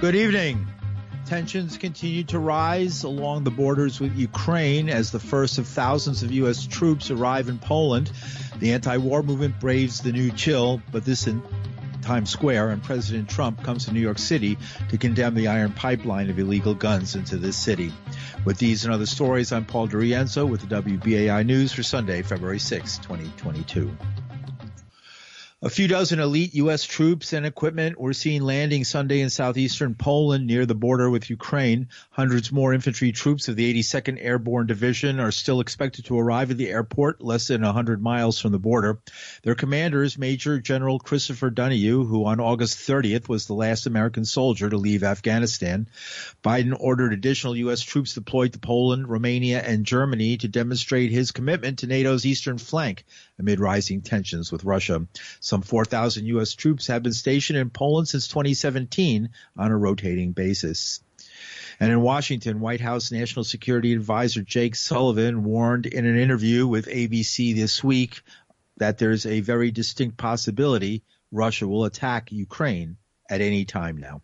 Good evening. Tensions continue to rise along the borders with Ukraine as the first of thousands of U.S. troops arrive in Poland. The anti-war movement braves the new chill, but this in Times Square, and President Trump comes to New York City to condemn the iron pipeline of illegal guns into this city. With these and other stories, I'm Paul DiRienzo with the WBAI News for Sunday, February 6, 2022. A few dozen elite U.S. troops and equipment were seen landing Sunday in southeastern Poland near the border with Ukraine. Hundreds more infantry troops of the 82nd Airborne Division are still expected to arrive at the airport less than 100 miles from the border. Their commander is Major General Christopher Donahue, who on August 30th was the last American soldier to leave Afghanistan. Biden ordered additional U.S. troops deployed to Poland, Romania, and Germany to demonstrate his commitment to NATO's eastern flank amid rising tensions with Russia. Some 4,000 U.S. troops have been stationed in Poland since 2017 on a rotating basis. And in Washington, White House National Security Advisor Jake Sullivan warned in an interview with ABC this week that there's a very distinct possibility Russia will attack Ukraine at any time now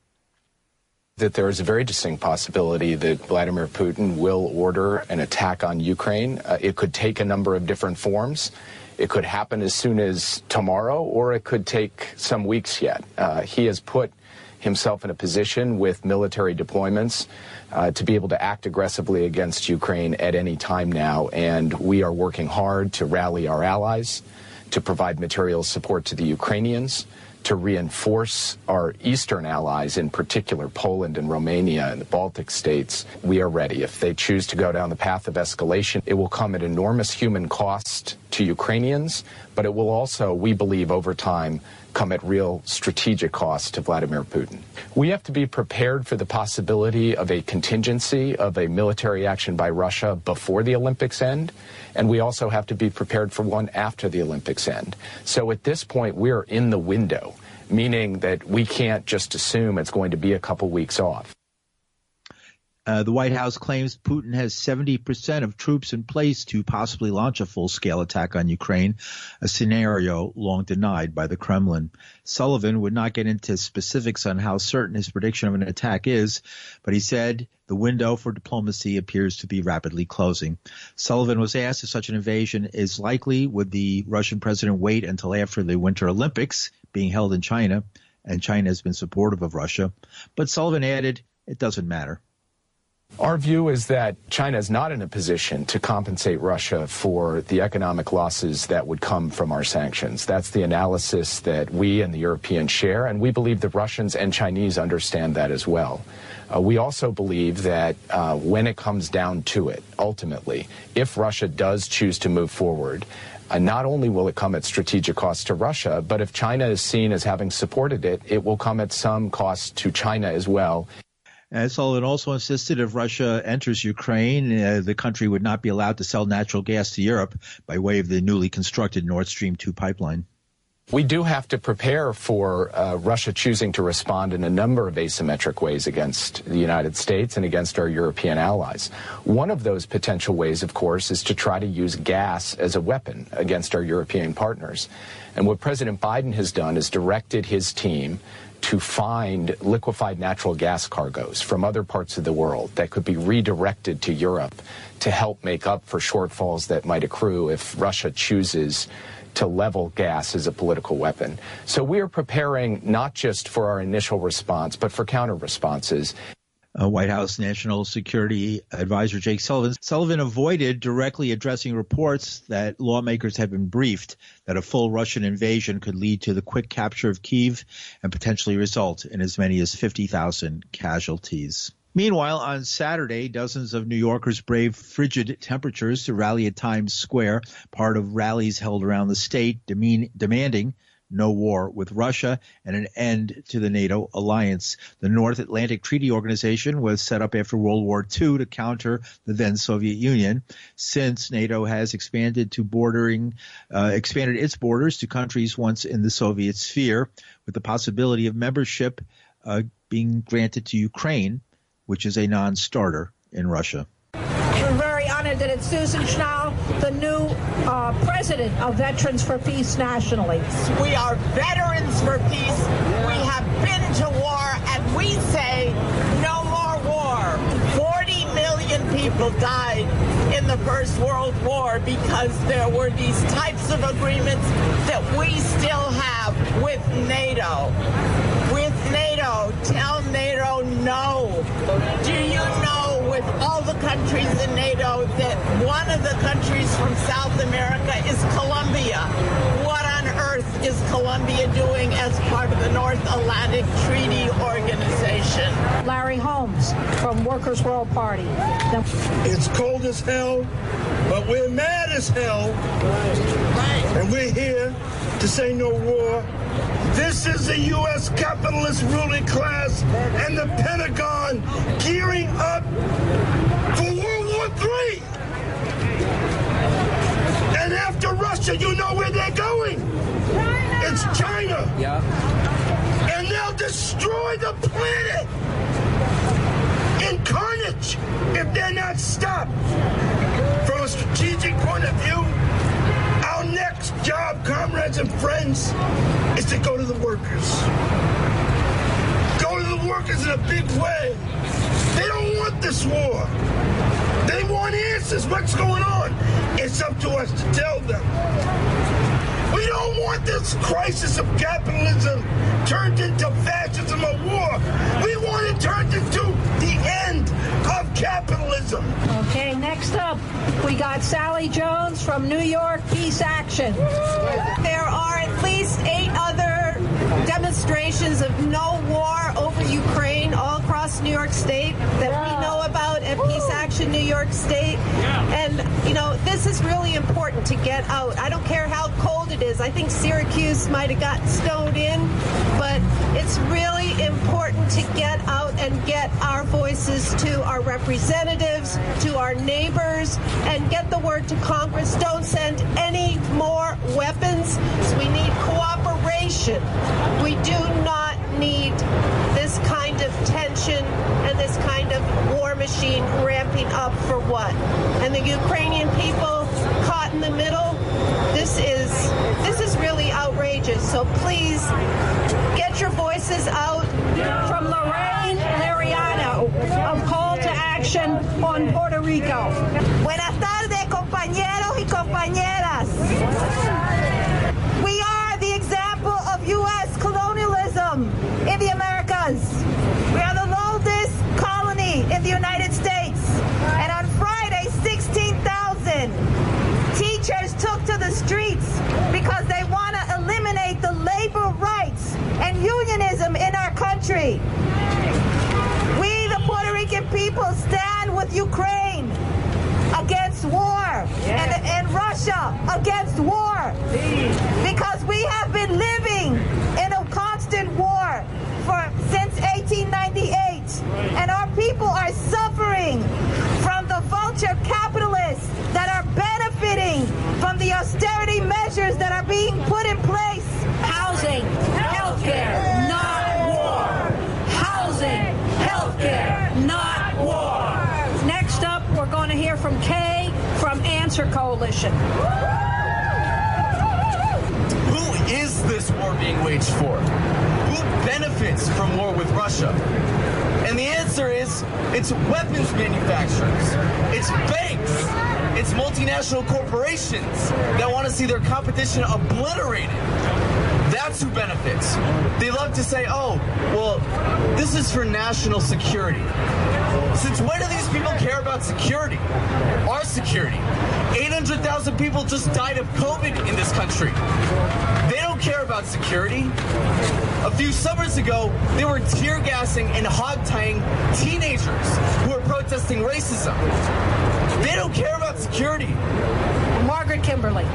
that there is a very distinct possibility that Vladimir Putin will order an attack on Ukraine. Uh, it could take a number of different forms. It could happen as soon as tomorrow, or it could take some weeks yet. Uh, he has put himself in a position with military deployments uh, to be able to act aggressively against Ukraine at any time now. And we are working hard to rally our allies, to provide material support to the Ukrainians, to reinforce our eastern allies, in particular Poland and Romania and the Baltic states, we are ready. If they choose to go down the path of escalation, it will come at enormous human cost to Ukrainians, but it will also, we believe, over time, come at real strategic cost to Vladimir Putin. We have to be prepared for the possibility of a contingency of a military action by Russia before the Olympics end, and we also have to be prepared for one after the Olympics end. So at this point, we're in the window, meaning that we can't just assume it's going to be a couple weeks off. Uh, the White House claims Putin has 70% of troops in place to possibly launch a full scale attack on Ukraine, a scenario long denied by the Kremlin. Sullivan would not get into specifics on how certain his prediction of an attack is, but he said the window for diplomacy appears to be rapidly closing. Sullivan was asked if such an invasion is likely. Would the Russian president wait until after the Winter Olympics being held in China? And China has been supportive of Russia. But Sullivan added, it doesn't matter. Our view is that China is not in a position to compensate Russia for the economic losses that would come from our sanctions. That's the analysis that we and the Europeans share, and we believe the Russians and Chinese understand that as well. Uh, we also believe that uh, when it comes down to it, ultimately, if Russia does choose to move forward, uh, not only will it come at strategic cost to Russia, but if China is seen as having supported it, it will come at some cost to China as well. And Sullivan also insisted if Russia enters Ukraine, uh, the country would not be allowed to sell natural gas to Europe by way of the newly constructed Nord Stream 2 pipeline. We do have to prepare for uh, Russia choosing to respond in a number of asymmetric ways against the United States and against our European allies. One of those potential ways, of course, is to try to use gas as a weapon against our European partners. And what President Biden has done is directed his team to find liquefied natural gas cargoes from other parts of the world that could be redirected to Europe to help make up for shortfalls that might accrue if Russia chooses to level gas as a political weapon. So we are preparing not just for our initial response, but for counter responses uh, White House National Security Advisor Jake Sullivan. Sullivan avoided directly addressing reports that lawmakers had been briefed that a full Russian invasion could lead to the quick capture of Kiev and potentially result in as many as 50,000 casualties. Meanwhile, on Saturday, dozens of New Yorkers braved frigid temperatures to rally at Times Square, part of rallies held around the state demean, demanding no war with Russia, and an end to the NATO alliance. The North Atlantic Treaty Organization was set up after World War II to counter the then Soviet Union. Since NATO has expanded to bordering, uh, expanded its borders to countries once in the Soviet sphere, with the possibility of membership uh, being granted to Ukraine, which is a non-starter in Russia. We're very honored that it's Susan Schnall, the new president of Veterans for Peace nationally. We are veterans for peace. We have been to war, and we say no more war. 40 million people died in the First World War because there were these types of agreements that we still have with NATO. With NATO, tell NATO no. Do you countries in NATO that one of the countries from South America is Colombia? What on earth is Colombia doing as part of the North Atlantic Treaty Organization? Larry Holmes from Workers' World Party. It's cold as hell, but we're mad as hell. And we're here to say no war. This is the U.S. capitalist ruling class and the Pentagon gearing up for World War III. And after Russia, you know where they're going. It's China. Yeah. And they'll destroy the planet in carnage if they're not stopped. From a strategic point of view, job, comrades and friends, is to go to the workers. Go to the workers in a big way. They don't want this war. They want answers. What's going on? It's up to us to tell them. We don't want this crisis of capitalism turned into fascism or war. We want it turned into the end of capitalism. Okay, next up, we got Sally Jones from New York Peace Action. There are at least eight other of no war over Ukraine all across New York State that we know about at Peace Action New York State. And, you know, this is really important to get out. I don't care how cold it is. I think Syracuse might have gotten snowed in, but it's really important to get out and get our voices to our representatives, to our neighbors, and get the word to Congress. Don't send any more weapons. We need cooperation. We do not need this kind of tension and this kind of war machine ramping up for what? And the Ukrainian people caught in the middle. This is this is really outrageous. So please get your voices out. From Lorraine Lariano of Call to Action on Puerto Rico. Buenas tardes, compañeros y compañeras. We are the example of U.S. colonialism in the Americas. We are the oldest colony in the United States. And on Friday, 16,000 teachers took to the streets because they want to eliminate the labor rights and unionism in our country. We, the Puerto Rican people, stand with Ukraine against war and, and Russia against war. Because we have been living in a constant war for since 1898 and our people are suffering from the vulture capitalists that are benefiting from the austerity measures that are being put in place Housing, healthcare, not war. Housing, healthcare, not war. Next up, we're going to hear from Kay from Who is this war being waged for? Who benefits from war with Russia? And the answer is it's weapons manufacturers, it's banks, it's multinational corporations that want to see their competition obliterated. That's who benefits. They love to say, oh, well, this is for national security. Since when do these people care about security? Our security. 800,000 people just died of COVID in this country. They don't care about security. A few summers ago, they were tear gassing and hog tying teenagers who were protesting racism. They don't care about security. Margaret Kimberly. Good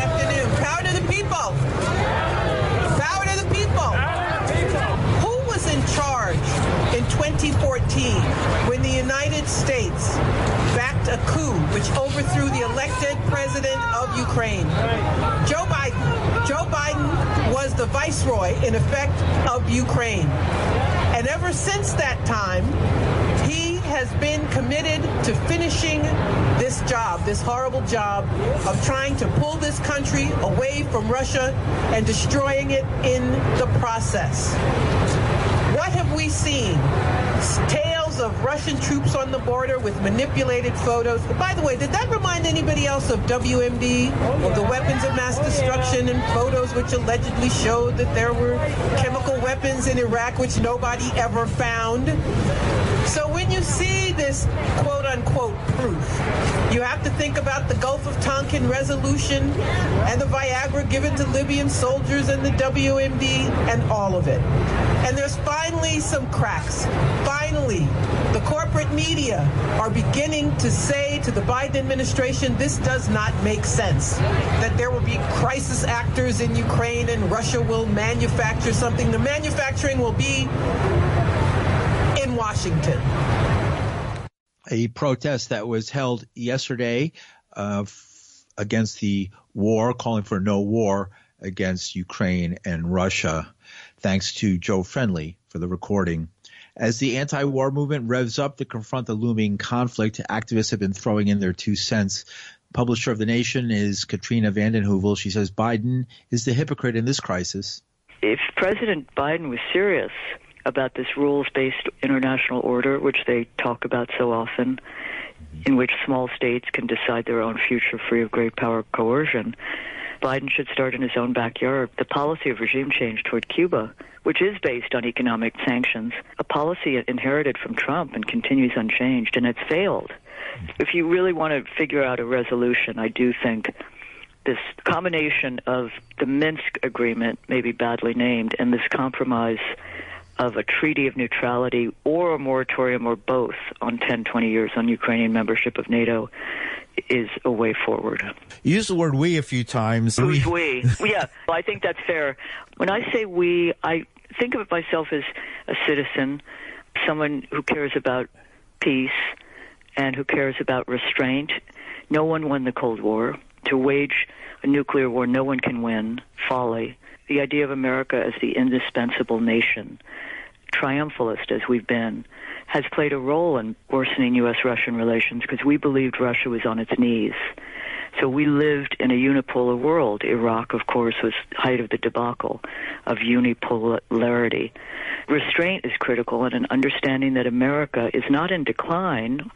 afternoon. Power to the people. Power to the people. Who was in charge in 2014 when the United States backed a coup which overthrew the elected president of Ukraine? Joe Biden. Joe Biden was the viceroy, in effect, of Ukraine. And ever since that time, he has been committed to finishing this job, this horrible job of trying to pull this country away from Russia and destroying it in the process. We seen? Of Russian troops on the border with manipulated photos. By the way, did that remind anybody else of WMD, of the weapons of mass destruction and photos which allegedly showed that there were chemical weapons in Iraq which nobody ever found? So when you see this quote unquote proof, you have to think about the Gulf of Tonkin resolution and the Viagra given to Libyan soldiers and the WMD and all of it. And there's finally some cracks. Finally, the corporate media are beginning to say to the Biden administration, this does not make sense. That there will be crisis actors in Ukraine and Russia will manufacture something. The manufacturing will be in Washington. A protest that was held yesterday uh, against the war, calling for no war against Ukraine and Russia. Thanks to Joe Friendly for the recording. As the anti-war movement revs up to confront the looming conflict, activists have been throwing in their two cents. Publisher of the Nation is Katrina vanden Heuvel. She says Biden is the hypocrite in this crisis. If President Biden was serious about this rules-based international order, which they talk about so often, in which small states can decide their own future free of great power coercion, Biden should start in his own backyard. The policy of regime change toward Cuba, which is based on economic sanctions, a policy inherited from Trump and continues unchanged, and it's failed. If you really want to figure out a resolution, I do think this combination of the Minsk agreement, maybe badly named, and this compromise of a treaty of neutrality or a moratorium or both on 10, 20 years on Ukrainian membership of NATO is a way forward. You used the word we a few times. Who's we? we? yeah, well, I think that's fair. When I say we, I think of myself as a citizen, someone who cares about peace and who cares about restraint. No one won the Cold War. To wage a nuclear war, no one can win. Folly. The idea of America as the indispensable nation, triumphalist as we've been, has played a role in worsening U.S. Russian relations because we believed Russia was on its knees. So we lived in a unipolar world. Iraq, of course, was height of the debacle of unipolarity. Restraint is critical and an understanding that America is not in decline,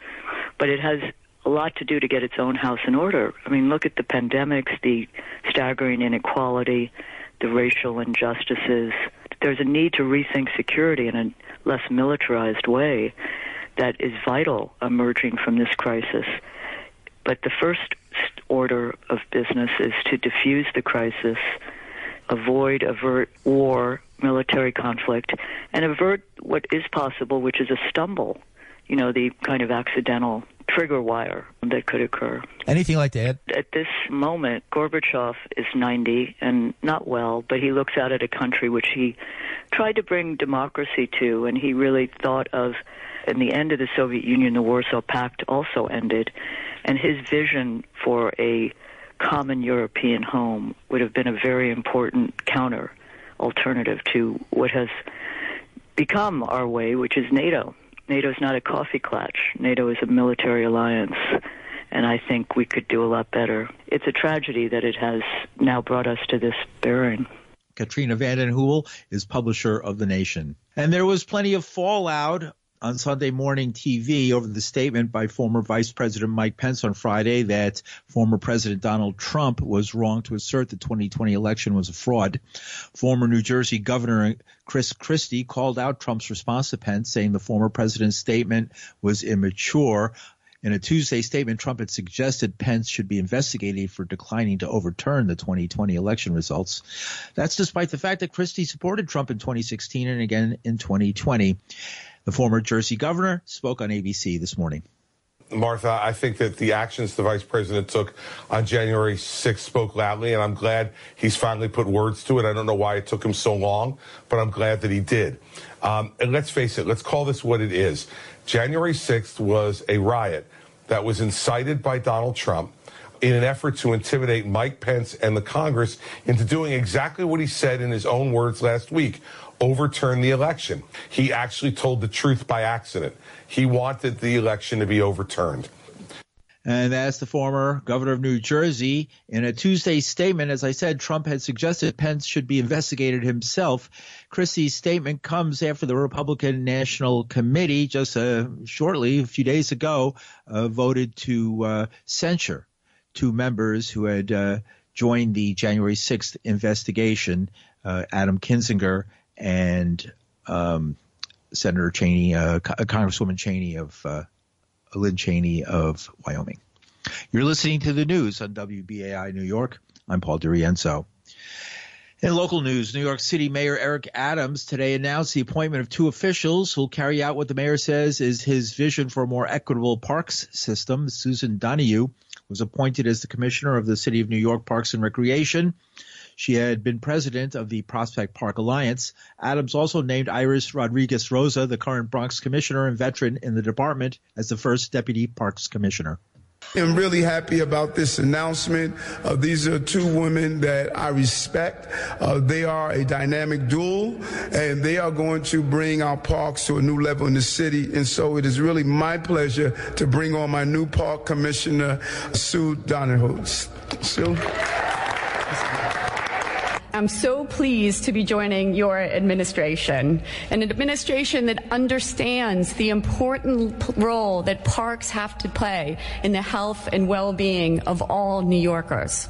but it has a lot to do to get its own house in order. I mean, look at the pandemics, the staggering inequality, the racial injustices. There's a need to rethink security in a less militarized way that is vital emerging from this crisis. But the first order of business is to diffuse the crisis, avoid, avert war, military conflict, and avert what is possible, which is a stumble, you know, the kind of accidental trigger wire that could occur. Anything like that? At this moment, Gorbachev is 90 and not well, but he looks out at a country which he tried to bring democracy to, and he really thought of, in the end of the Soviet Union, the Warsaw Pact also ended, and his vision for a common European home would have been a very important counter alternative to what has become our way, which is NATO. NATO is not a coffee clutch. NATO is a military alliance, and I think we could do a lot better. It's a tragedy that it has now brought us to this bearing. Katrina vanden Heuvel is publisher of The Nation. And there was plenty of fallout on Sunday morning TV over the statement by former Vice President Mike Pence on Friday that former President Donald Trump was wrong to assert the 2020 election was a fraud. Former New Jersey Governor Chris Christie called out Trump's response to Pence, saying the former president's statement was immature. In a Tuesday statement, Trump had suggested Pence should be investigated for declining to overturn the 2020 election results. That's despite the fact that Christie supported Trump in 2016 and again in 2020. The former Jersey governor spoke on ABC this morning. Martha, I think that the actions the vice president took on January 6th spoke loudly, and I'm glad he's finally put words to it. I don't know why it took him so long, but I'm glad that he did. Um, and let's face it, let's call this what it is. January 6th was a riot that was incited by Donald Trump in an effort to intimidate Mike Pence and the Congress into doing exactly what he said in his own words last week overturn the election. He actually told the truth by accident. He wanted the election to be overturned. And that's the former governor of New Jersey. In a Tuesday statement, as I said, Trump had suggested Pence should be investigated himself. Christie's statement comes after the Republican National Committee just uh, shortly, a few days ago, uh, voted to uh, censure two members who had uh, joined the January 6th investigation, uh, Adam Kinzinger and um, Senator Cheney, uh, Congresswoman Cheney of Lynn Cheney of Wyoming. You're listening to the news on WBAI New York. I'm Paul DiRienzo. In local news, New York City Mayor Eric Adams today announced the appointment of two officials who'll carry out what the mayor says is his vision for a more equitable parks system. Susan Donoghue was appointed as the commissioner of the City of New York Parks and Recreation. She had been president of the Prospect Park Alliance. Adams also named Iris Rodriguez Rosa, the current Bronx commissioner and veteran in the department, as the first deputy parks commissioner. I'm really happy about this announcement. Uh, these are two women that I respect. Uh, they are a dynamic duo, and they are going to bring our parks to a new level in the city. And so it is really my pleasure to bring on my new park commissioner, Sue Donoghue. Sue. I'm so pleased to be joining your administration, an administration that understands the important role that parks have to play in the health and well being of all New Yorkers.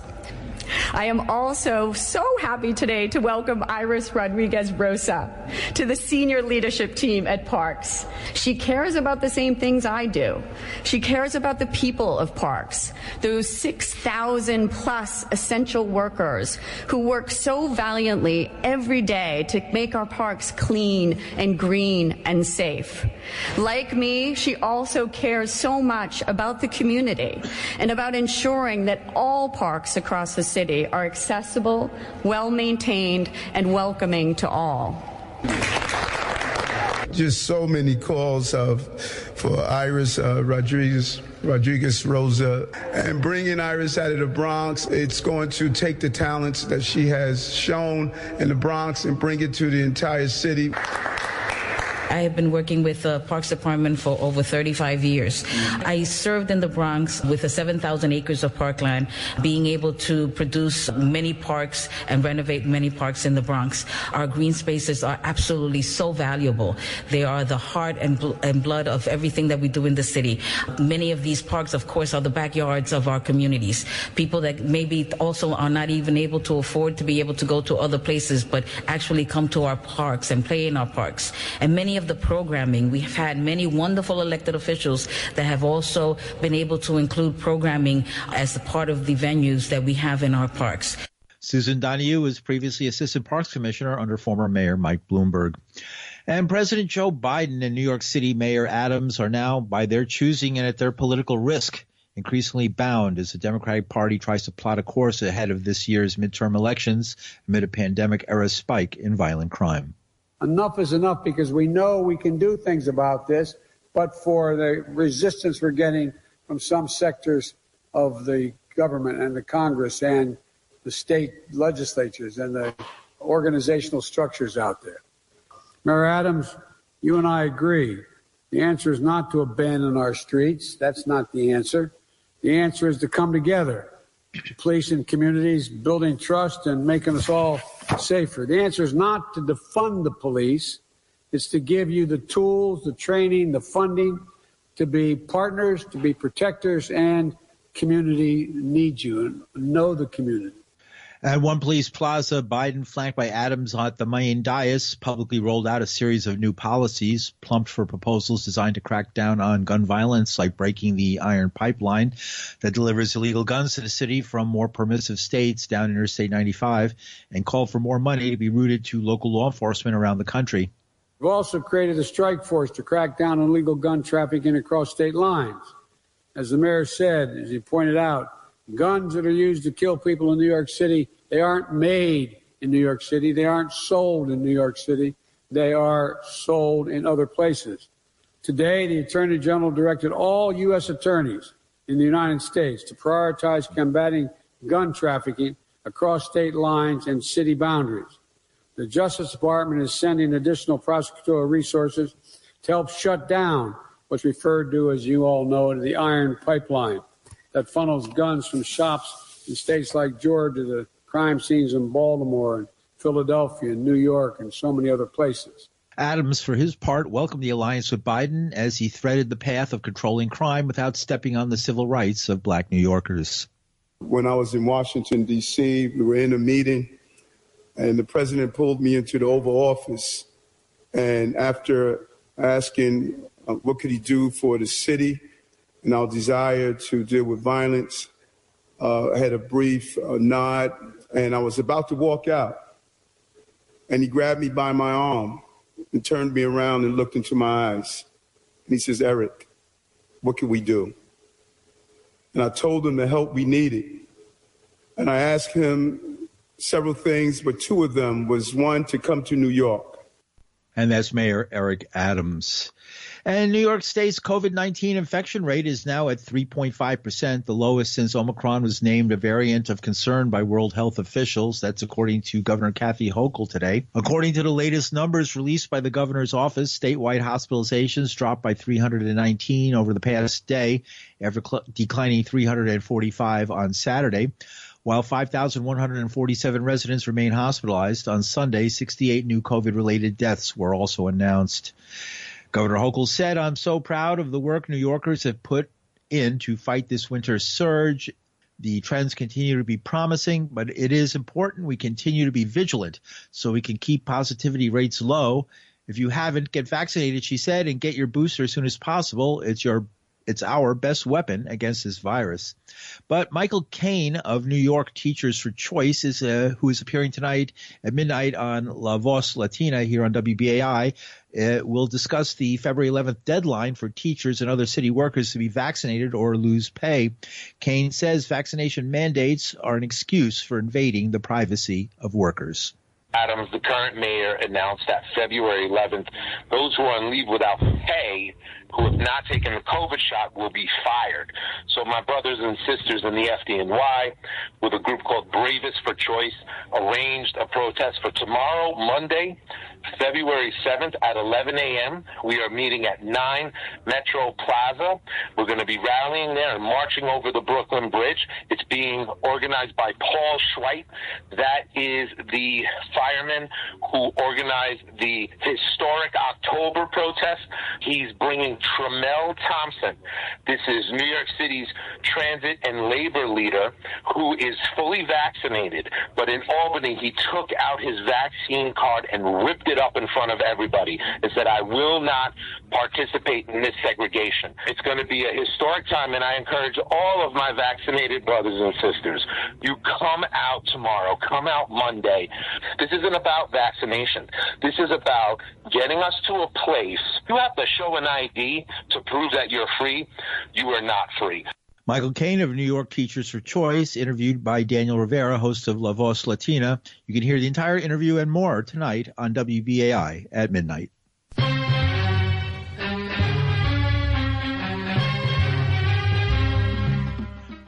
I am also so happy today to welcome Iris Rodriguez Rosa to the senior leadership team at Parks. She cares about the same things I do. She cares about the people of Parks, those 6,000 plus essential workers who work so valiantly every day to make our parks clean and green and safe. Like me, she also cares so much about the community and about ensuring that all parks across the city are accessible, well maintained, and welcoming to all. Just so many calls of, for Iris uh, Rodriguez. Rodriguez Rosa and bringing Iris out of the Bronx. It's going to take the talents that she has shown in the Bronx and bring it to the entire city. I have been working with the Parks Department for over 35 years. I served in the Bronx with the 7,000 acres of parkland, being able to produce many parks and renovate many parks in the Bronx. Our green spaces are absolutely so valuable. They are the heart and, bl- and blood of everything that we do in the city. Many of these parks, of course, are the backyards of our communities. People that maybe also are not even able to afford to be able to go to other places, but actually come to our parks and play in our parks. And many of the programming. We have had many wonderful elected officials that have also been able to include programming as a part of the venues that we have in our parks. Susan Donoghue was previously Assistant Parks Commissioner under former Mayor Mike Bloomberg. And President Joe Biden and New York City Mayor Adams are now, by their choosing and at their political risk, increasingly bound as the Democratic Party tries to plot a course ahead of this year's midterm elections amid a pandemic era spike in violent crime enough is enough because we know we can do things about this, but for the resistance we're getting from some sectors of the government and the Congress and the state legislatures and the organizational structures out there. Mayor Adams, you and I agree. The answer is not to abandon our streets. That's not the answer. The answer is to come together, police and communities, building trust and making us all safer? The answer is not to defund the police. It's to give you the tools, the training, the funding to be partners, to be protectors, and community needs you and know the community. At One Police Plaza, Biden, flanked by Adams at the main dais, publicly rolled out a series of new policies, plumped for proposals designed to crack down on gun violence, like breaking the iron pipeline that delivers illegal guns to the city from more permissive states down Interstate 95, and called for more money to be routed to local law enforcement around the country. We've also created a strike force to crack down on illegal gun trafficking across state lines. As the mayor said, as he pointed out, Guns that are used to kill people in New York City, they aren't made in New York City. They aren't sold in New York City. They are sold in other places. Today, the Attorney General directed all U.S. attorneys in the United States to prioritize combating gun trafficking across state lines and city boundaries. The Justice Department is sending additional prosecutorial resources to help shut down what's referred to, as you all know, the iron pipeline that funnels guns from shops in states like Georgia to crime scenes in Baltimore and Philadelphia and New York and so many other places. Adams, for his part, welcomed the alliance with Biden as he threaded the path of controlling crime without stepping on the civil rights of black New Yorkers. When I was in Washington, D.C., we were in a meeting, and the president pulled me into the Oval Office. And after asking uh, what could he do for the city and our desire to deal with violence, uh, I had a brief uh, nod, and I was about to walk out. And he grabbed me by my arm and turned me around and looked into my eyes. And he says, Eric, what can we do? And I told him the help we needed. And I asked him several things, but two of them was one, to come to New York. And that's Mayor Eric Adams. And New York State's COVID 19 infection rate is now at 3.5%, the lowest since Omicron was named a variant of concern by World Health officials. That's according to Governor Kathy Hochul today. According to the latest numbers released by the governor's office, statewide hospitalizations dropped by 319 over the past day after cl- declining 345 on Saturday. While 5,147 residents remain hospitalized on Sunday, 68 new COVID related deaths were also announced. Governor Hochul said, I'm so proud of the work New Yorkers have put in to fight this winter's surge. The trends continue to be promising, but it is important we continue to be vigilant so we can keep positivity rates low. If you haven't, get vaccinated, she said, and get your booster as soon as possible. It's your it's our best weapon against this virus. But Michael Kane of New York Teachers for Choice is uh, who is appearing tonight at midnight on La Voz Latina here on WBAI. Uh, will discuss the February 11th deadline for teachers and other city workers to be vaccinated or lose pay. Kane says vaccination mandates are an excuse for invading the privacy of workers. Adams, the current mayor, announced that February 11th, those who are on leave without pay who have not taken the COVID shot will be fired. So my brothers and sisters in the FDNY, with a group called Bravest for Choice, arranged a protest for tomorrow, Monday, February 7th at 11 a.m. We are meeting at 9 Metro Plaza. We're going to be rallying there and marching over the Brooklyn Bridge. It's being organized by Paul Schweit. That is the fireman who organized the historic October protest. He's bringing Tramell Thompson. This is New York City's transit and labor leader who is fully vaccinated, but in Albany he took out his vaccine card and ripped it up in front of everybody and said, I will not participate in this segregation. It's going to be a historic time, and I encourage all of my vaccinated brothers and sisters, you come out tomorrow, come out Monday. This isn't about vaccination. This is about getting us to a place. You have to show an ID to prove that you're free. You are not free. Michael Kane of New York Teachers for Choice, interviewed by Daniel Rivera, host of La Voz Latina. You can hear the entire interview and more tonight on WBAI at midnight.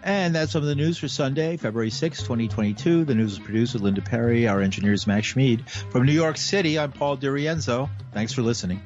And that's some of the news for Sunday, February 6, 2022. The news is produced with Linda Perry. Our engineer is Max Schmid. From New York City, I'm Paul DiRienzo. Thanks for listening.